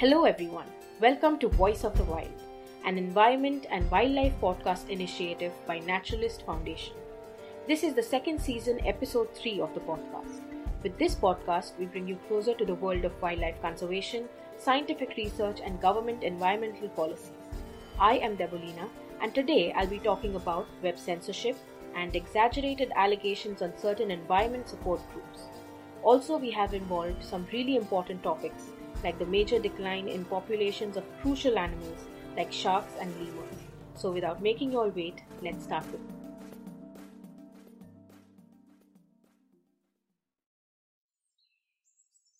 Hello, everyone. Welcome to Voice of the Wild, an environment and wildlife podcast initiative by Naturalist Foundation. This is the second season, episode 3 of the podcast. With this podcast, we bring you closer to the world of wildlife conservation, scientific research, and government environmental policies. I am Debolina, and today I'll be talking about web censorship and exaggerated allegations on certain environment support groups. Also, we have involved some really important topics like the major decline in populations of crucial animals like sharks and lemurs. So, without making you all wait, let's start with.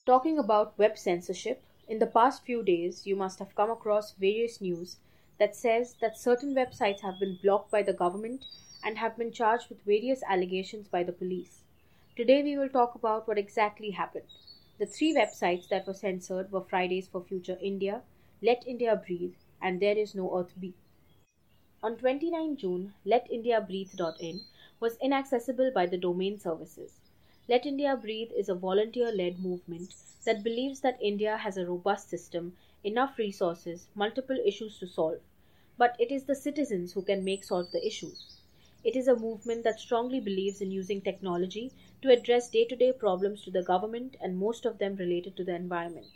Talking about web censorship, in the past few days you must have come across various news that says that certain websites have been blocked by the government and have been charged with various allegations by the police. Today we will talk about what exactly happened. The three websites that were censored were Fridays for Future India, Let India Breathe, and There Is No Earth B. On 29 June, letindiabreathe.in was inaccessible by the domain services. Let India Breathe is a volunteer led movement that believes that India has a robust system, enough resources, multiple issues to solve, but it is the citizens who can make solve the issues. It is a movement that strongly believes in using technology to address day to day problems to the government and most of them related to the environment.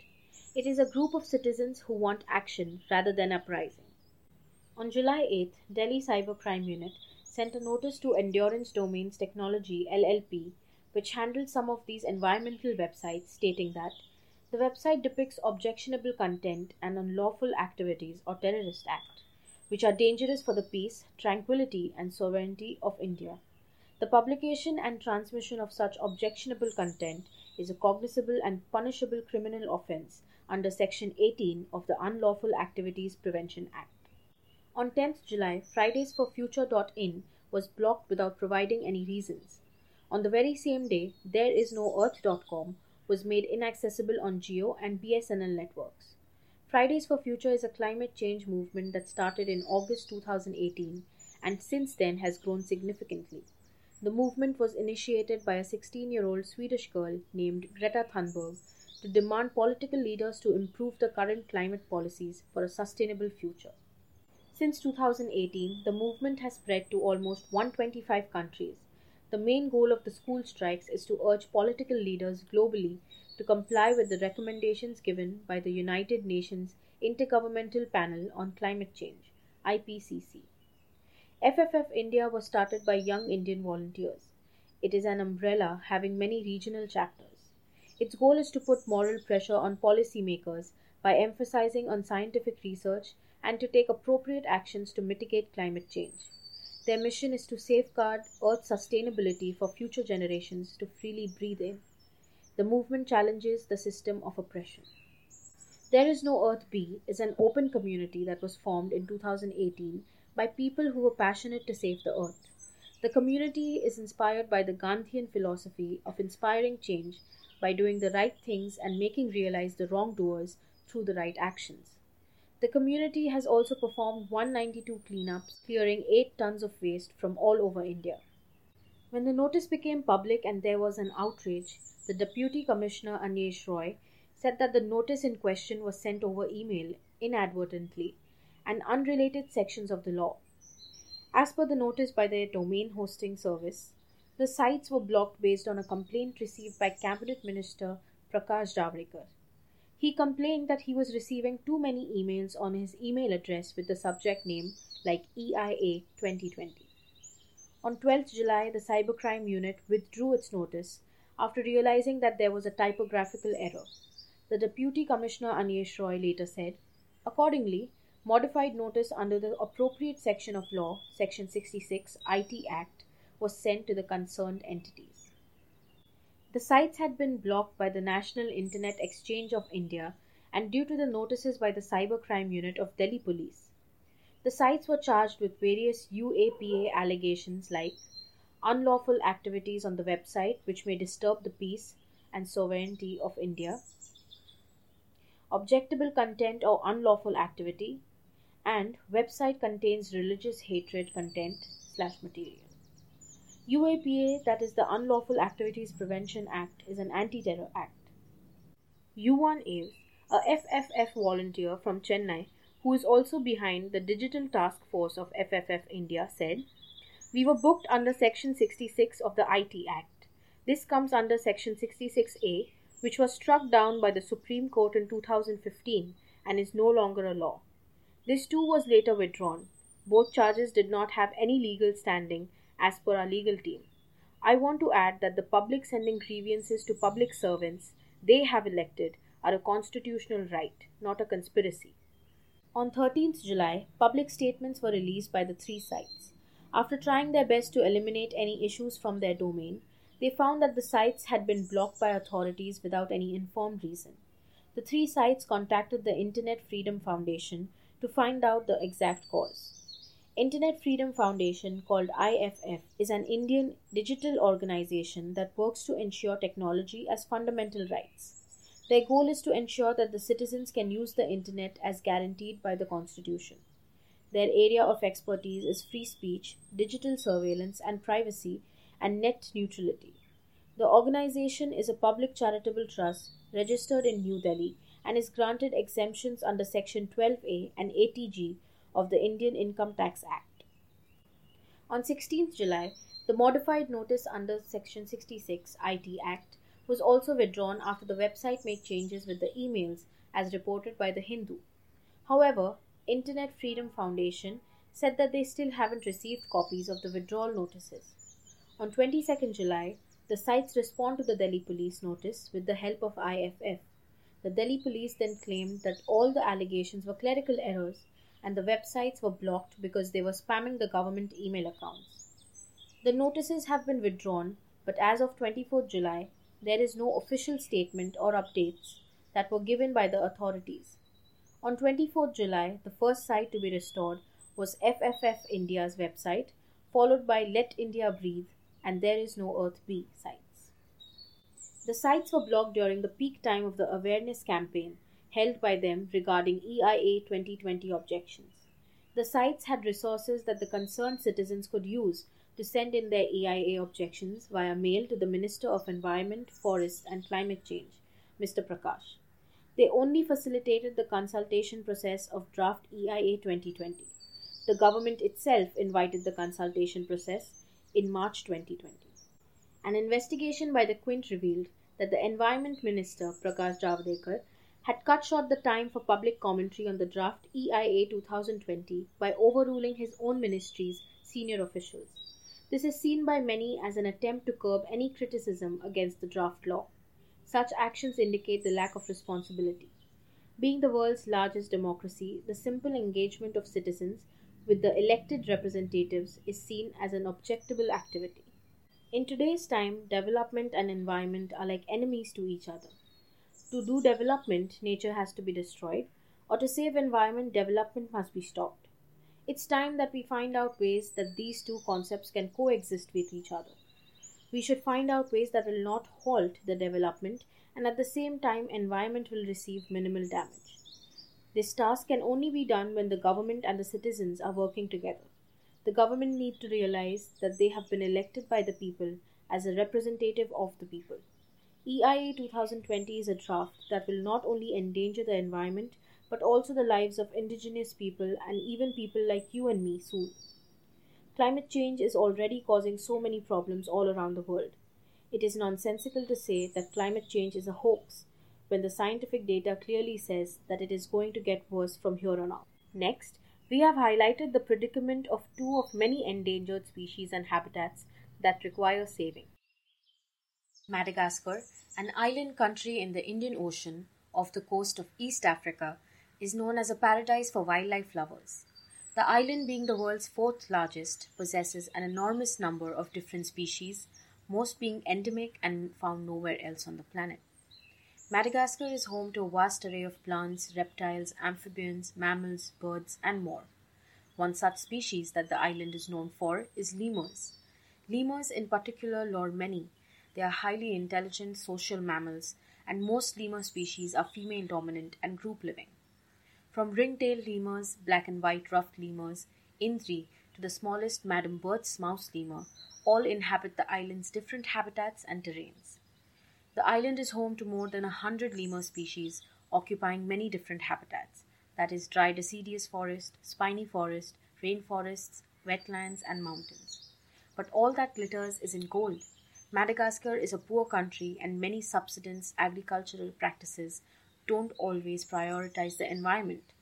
It is a group of citizens who want action rather than uprising. On July 8, Delhi Cybercrime Unit sent a notice to Endurance Domains Technology LLP, which handles some of these environmental websites, stating that the website depicts objectionable content and unlawful activities or terrorist act which are dangerous for the peace, tranquility, and sovereignty of India. The publication and transmission of such objectionable content is a cognizable and punishable criminal offence under Section 18 of the Unlawful Activities Prevention Act. On 10th July, Fridays for Future.in was blocked without providing any reasons. On the very same day, There Is No Earth.com was made inaccessible on Jio and BSNL networks. Fridays for Future is a climate change movement that started in August 2018 and since then has grown significantly. The movement was initiated by a 16 year old Swedish girl named Greta Thunberg to demand political leaders to improve the current climate policies for a sustainable future. Since 2018, the movement has spread to almost 125 countries. The main goal of the school strikes is to urge political leaders globally to comply with the recommendations given by the United Nations Intergovernmental Panel on Climate Change IPCC. FFF India was started by young Indian volunteers. It is an umbrella having many regional chapters. Its goal is to put moral pressure on policymakers by emphasizing on scientific research and to take appropriate actions to mitigate climate change. Their mission is to safeguard Earth's sustainability for future generations to freely breathe in. The movement challenges the system of oppression. There is No Earth B is an open community that was formed in 2018 by people who were passionate to save the earth. The community is inspired by the Gandhian philosophy of inspiring change by doing the right things and making realize the wrongdoers through the right actions. The community has also performed 192 cleanups, clearing 8 tons of waste from all over India. When the notice became public and there was an outrage, the Deputy Commissioner Anyesh Roy said that the notice in question was sent over email inadvertently and unrelated sections of the law. As per the notice by the domain hosting service, the sites were blocked based on a complaint received by Cabinet Minister Prakash Javadekar. He complained that he was receiving too many emails on his email address with the subject name like EIA 2020. On 12th July, the Cybercrime Unit withdrew its notice after realizing that there was a typographical error. The Deputy Commissioner Anyesh Roy later said, Accordingly, modified notice under the appropriate section of law, Section 66 IT Act, was sent to the concerned entities. The sites had been blocked by the National Internet Exchange of India and due to the notices by the Cybercrime Unit of Delhi Police. The sites were charged with various UAPA allegations like unlawful activities on the website which may disturb the peace and sovereignty of India, objectable content or unlawful activity, and website contains religious hatred content slash material. UAPA, that is the Unlawful Activities Prevention Act, is an anti terror act. Yuvan Aves, a FFF volunteer from Chennai who is also behind the digital task force of FFF India, said, We were booked under Section 66 of the IT Act. This comes under Section 66A, which was struck down by the Supreme Court in 2015 and is no longer a law. This too was later withdrawn. Both charges did not have any legal standing as per our legal team. I want to add that the public sending grievances to public servants they have elected are a constitutional right, not a conspiracy. On 13th July, public statements were released by the three sites. After trying their best to eliminate any issues from their domain, they found that the sites had been blocked by authorities without any informed reason. The three sites contacted the Internet Freedom Foundation to find out the exact cause. Internet Freedom Foundation, called IFF, is an Indian digital organization that works to ensure technology as fundamental rights. Their goal is to ensure that the citizens can use the internet as guaranteed by the Constitution. Their area of expertise is free speech, digital surveillance and privacy, and net neutrality. The organization is a public charitable trust registered in New Delhi and is granted exemptions under Section 12A and 80G of the Indian Income Tax Act. On 16th July, the modified notice under Section 66 IT Act was also withdrawn after the website made changes with the emails as reported by the Hindu. However, Internet Freedom Foundation said that they still haven't received copies of the withdrawal notices. On 22nd July, the sites respond to the Delhi police notice with the help of IFF. The Delhi police then claimed that all the allegations were clerical errors and the websites were blocked because they were spamming the government email accounts. The notices have been withdrawn, but as of 24th July, there is no official statement or updates that were given by the authorities. On 24 July, the first site to be restored was FFF India's website, followed by Let India Breathe and There Is No Earth B sites. The sites were blocked during the peak time of the awareness campaign held by them regarding EIA 2020 objections. The sites had resources that the concerned citizens could use to send in their EIA objections via mail to the Minister of Environment, Forest and Climate Change, Mr. Prakash. They only facilitated the consultation process of draft EIA 2020. The government itself invited the consultation process in March 2020. An investigation by the Quint revealed that the Environment Minister, Prakash Javadekar, had cut short the time for public commentary on the draft EIA 2020 by overruling his own ministry's senior officials. This is seen by many as an attempt to curb any criticism against the draft law. Such actions indicate the lack of responsibility. Being the world's largest democracy, the simple engagement of citizens with the elected representatives is seen as an objectable activity. In today's time, development and environment are like enemies to each other. To do development, nature has to be destroyed, or to save environment, development must be stopped. It's time that we find out ways that these two concepts can coexist with each other. We should find out ways that will not halt the development and at the same time environment will receive minimal damage. This task can only be done when the government and the citizens are working together. The government need to realize that they have been elected by the people as a representative of the people. EIA 2020 is a draft that will not only endanger the environment but also the lives of indigenous people and even people like you and me soon. Climate change is already causing so many problems all around the world. It is nonsensical to say that climate change is a hoax when the scientific data clearly says that it is going to get worse from here on out. Next, we have highlighted the predicament of two of many endangered species and habitats that require saving. Madagascar, an island country in the Indian Ocean off the coast of East Africa, is known as a paradise for wildlife lovers. The island, being the world's fourth largest, possesses an enormous number of different species, most being endemic and found nowhere else on the planet. Madagascar is home to a vast array of plants, reptiles, amphibians, mammals, birds, and more. One such species that the island is known for is lemurs. Lemurs, in particular, lure many. They are highly intelligent social mammals, and most lemur species are female dominant and group living. From ring-tailed lemurs, black and white ruffed lemurs, Indri, to the smallest Madame Berthe's mouse lemur, all inhabit the island's different habitats and terrains. The island is home to more than a hundred lemur species, occupying many different habitats that is, dry deciduous forest, spiny forest, rainforests, wetlands, and mountains. But all that glitters is in gold. Madagascar is a poor country, and many subsistence agricultural practices don't always prioritize the environment.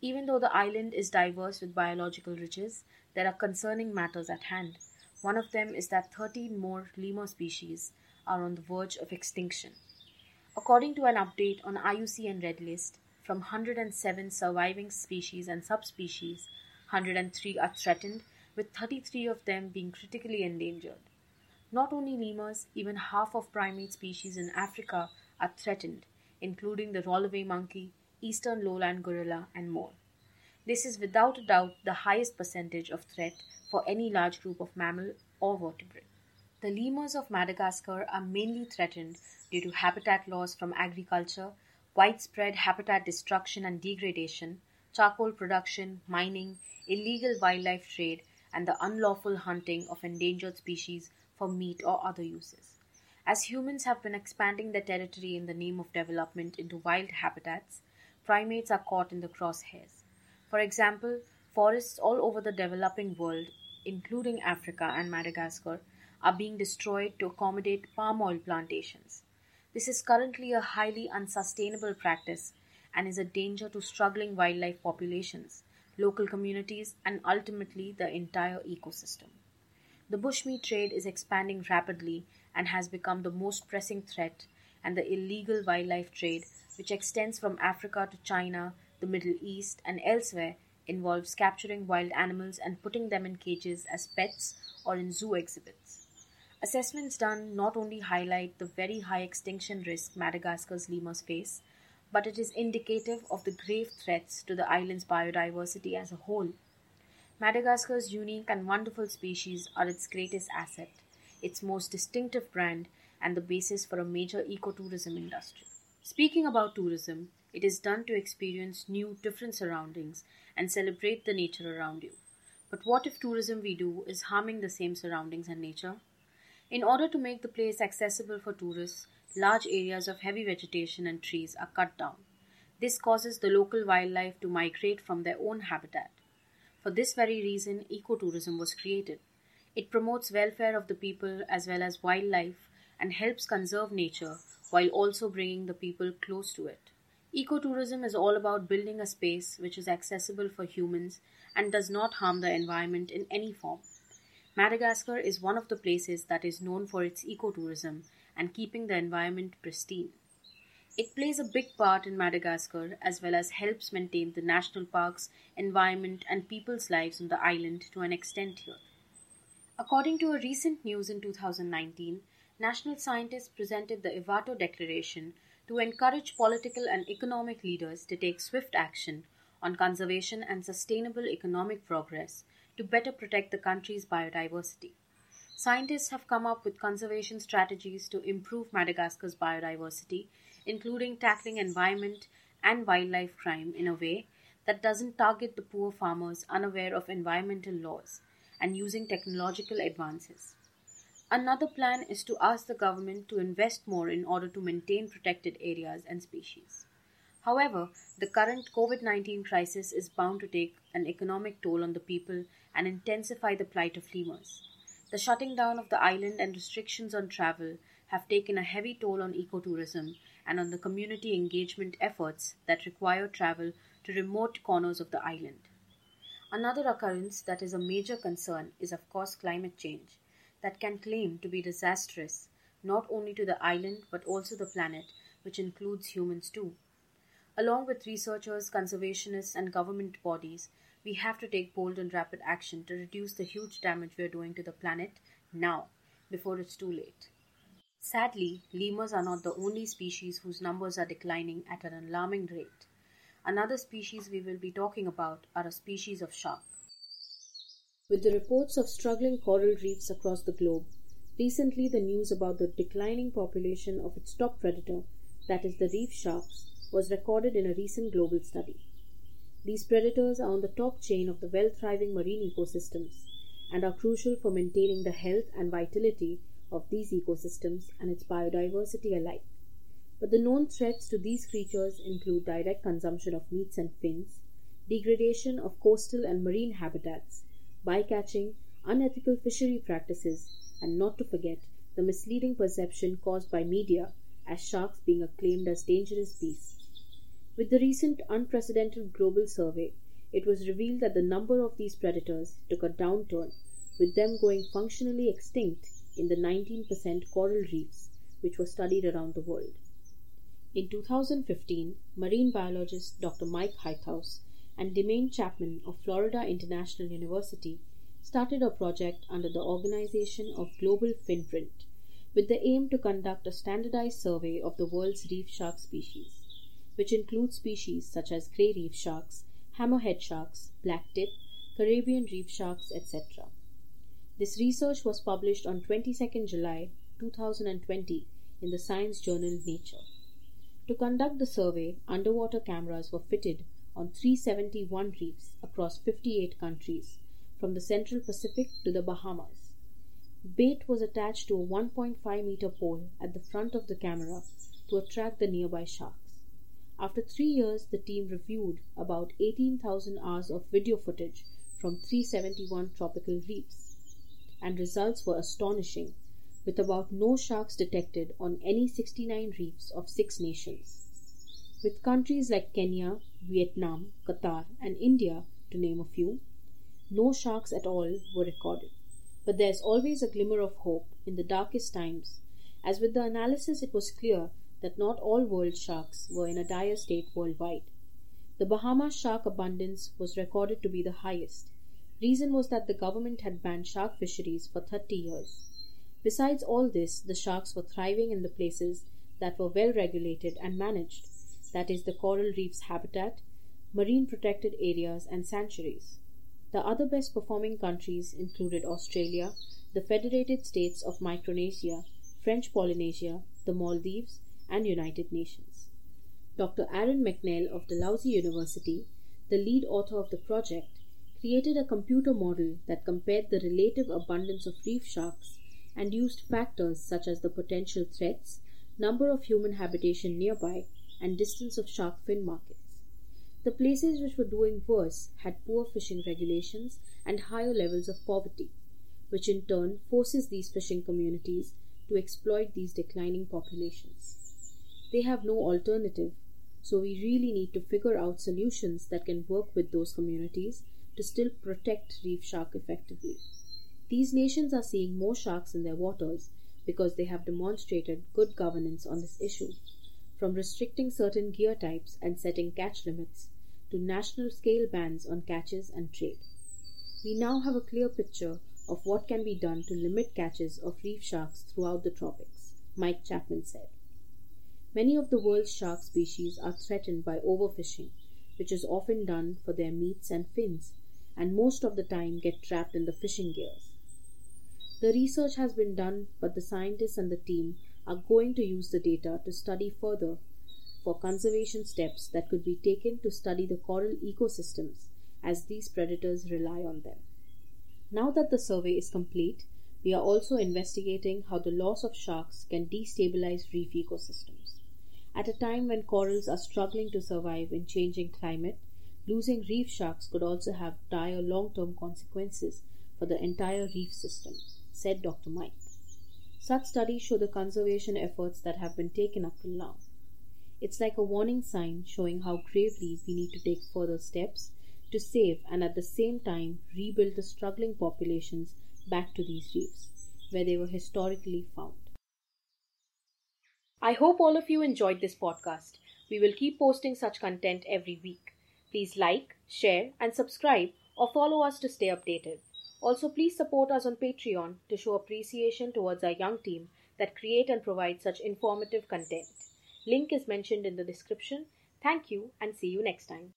Even though the island is diverse with biological riches, there are concerning matters at hand. One of them is that 13 more lemur species are on the verge of extinction. According to an update on IUCN Red List, from 107 surviving species and subspecies, 103 are threatened, with 33 of them being critically endangered. Not only lemurs, even half of primate species in Africa are threatened, including the Roloway monkey, eastern lowland gorilla, and more. This is without a doubt the highest percentage of threat for any large group of mammal or vertebrate. The lemurs of Madagascar are mainly threatened due to habitat loss from agriculture, widespread habitat destruction and degradation, charcoal production, mining, illegal wildlife trade, and the unlawful hunting of endangered species for meat or other uses. As humans have been expanding their territory in the name of development into wild habitats, primates are caught in the crosshairs. For example, forests all over the developing world, including Africa and Madagascar, are being destroyed to accommodate palm oil plantations. This is currently a highly unsustainable practice and is a danger to struggling wildlife populations, local communities, and ultimately the entire ecosystem. The bushmeat trade is expanding rapidly and has become the most pressing threat, and the illegal wildlife trade, which extends from Africa to China, the Middle East, and elsewhere, involves capturing wild animals and putting them in cages as pets or in zoo exhibits. Assessments done not only highlight the very high extinction risk Madagascar's lemurs face, but it is indicative of the grave threats to the island's biodiversity as a whole. Madagascar's unique and wonderful species are its greatest asset, its most distinctive brand, and the basis for a major ecotourism industry. Speaking about tourism, it is done to experience new, different surroundings and celebrate the nature around you. But what if tourism we do is harming the same surroundings and nature? In order to make the place accessible for tourists, large areas of heavy vegetation and trees are cut down. This causes the local wildlife to migrate from their own habitat. For this very reason, ecotourism was created. It promotes welfare of the people as well as wildlife and helps conserve nature while also bringing the people close to it. Ecotourism is all about building a space which is accessible for humans and does not harm the environment in any form. Madagascar is one of the places that is known for its ecotourism and keeping the environment pristine. It plays a big part in Madagascar as well as helps maintain the national parks, environment, and people's lives on the island to an extent here. According to a recent news in 2019, national scientists presented the Evato Declaration to encourage political and economic leaders to take swift action on conservation and sustainable economic progress to better protect the country's biodiversity. Scientists have come up with conservation strategies to improve Madagascar's biodiversity including tackling environment and wildlife crime in a way that doesn't target the poor farmers unaware of environmental laws and using technological advances. Another plan is to ask the government to invest more in order to maintain protected areas and species. However, the current COVID 19 crisis is bound to take an economic toll on the people and intensify the plight of lemurs. The shutting down of the island and restrictions on travel have taken a heavy toll on ecotourism and on the community engagement efforts that require travel to remote corners of the island. Another occurrence that is a major concern is, of course, climate change, that can claim to be disastrous not only to the island but also the planet, which includes humans too. Along with researchers, conservationists, and government bodies, we have to take bold and rapid action to reduce the huge damage we are doing to the planet now, before it's too late. Sadly, lemurs are not the only species whose numbers are declining at an alarming rate. Another species we will be talking about are a species of shark. With the reports of struggling coral reefs across the globe, recently the news about the declining population of its top predator, that is, the reef sharks, was recorded in a recent global study. These predators are on the top chain of the well thriving marine ecosystems and are crucial for maintaining the health and vitality of these ecosystems and its biodiversity alike. But the known threats to these creatures include direct consumption of meats and fins, degradation of coastal and marine habitats, bycatching, unethical fishery practices, and not to forget the misleading perception caused by media as sharks being acclaimed as dangerous beasts. With the recent unprecedented global survey, it was revealed that the number of these predators took a downturn, with them going functionally extinct in the 19% coral reefs which were studied around the world. In 2015, marine biologist Dr. Mike Heithaus and Demian Chapman of Florida International University started a project under the Organization of Global Finprint with the aim to conduct a standardized survey of the world's reef shark species, which include species such as gray reef sharks, hammerhead sharks, blacktip, Caribbean reef sharks, etc. This research was published on 22nd July 2020 in the science journal Nature. To conduct the survey, underwater cameras were fitted on 371 reefs across 58 countries, from the Central Pacific to the Bahamas. Bait was attached to a 1.5 meter pole at the front of the camera to attract the nearby sharks. After three years, the team reviewed about 18,000 hours of video footage from 371 tropical reefs, and results were astonishing with about no sharks detected on any 69 reefs of six nations. With countries like Kenya, Vietnam, Qatar, and India, to name a few, no sharks at all were recorded. But there is always a glimmer of hope in the darkest times, as with the analysis it was clear that not all world sharks were in a dire state worldwide. The Bahamas shark abundance was recorded to be the highest. Reason was that the government had banned shark fisheries for 30 years. Besides all this, the sharks were thriving in the places that were well regulated and managed, that is, the coral reef's habitat, marine protected areas, and sanctuaries. The other best performing countries included Australia, the Federated States of Micronesia, French Polynesia, the Maldives, and United Nations. Dr. Aaron MacNeil of Dalhousie University, the lead author of the project, created a computer model that compared the relative abundance of reef sharks and used factors such as the potential threats, number of human habitation nearby, and distance of shark fin markets. The places which were doing worse had poor fishing regulations and higher levels of poverty, which in turn forces these fishing communities to exploit these declining populations. They have no alternative, so we really need to figure out solutions that can work with those communities to still protect reef shark effectively. These nations are seeing more sharks in their waters because they have demonstrated good governance on this issue, from restricting certain gear types and setting catch limits to national scale bans on catches and trade. We now have a clear picture of what can be done to limit catches of reef sharks throughout the tropics, Mike Chapman said. Many of the world's shark species are threatened by overfishing, which is often done for their meats and fins, and most of the time get trapped in the fishing gears. The research has been done, but the scientists and the team are going to use the data to study further for conservation steps that could be taken to study the coral ecosystems as these predators rely on them. Now that the survey is complete, we are also investigating how the loss of sharks can destabilize reef ecosystems. At a time when corals are struggling to survive in changing climate, losing reef sharks could also have dire long term consequences for the entire reef system said Dr. Mike. Such studies show the conservation efforts that have been taken up till now. It's like a warning sign showing how gravely we need to take further steps to save and at the same time rebuild the struggling populations back to these reefs, where they were historically found. I hope all of you enjoyed this podcast. We will keep posting such content every week. Please like, share, and subscribe or follow us to stay updated. Also, please support us on Patreon to show appreciation towards our young team that create and provide such informative content. Link is mentioned in the description. Thank you and see you next time.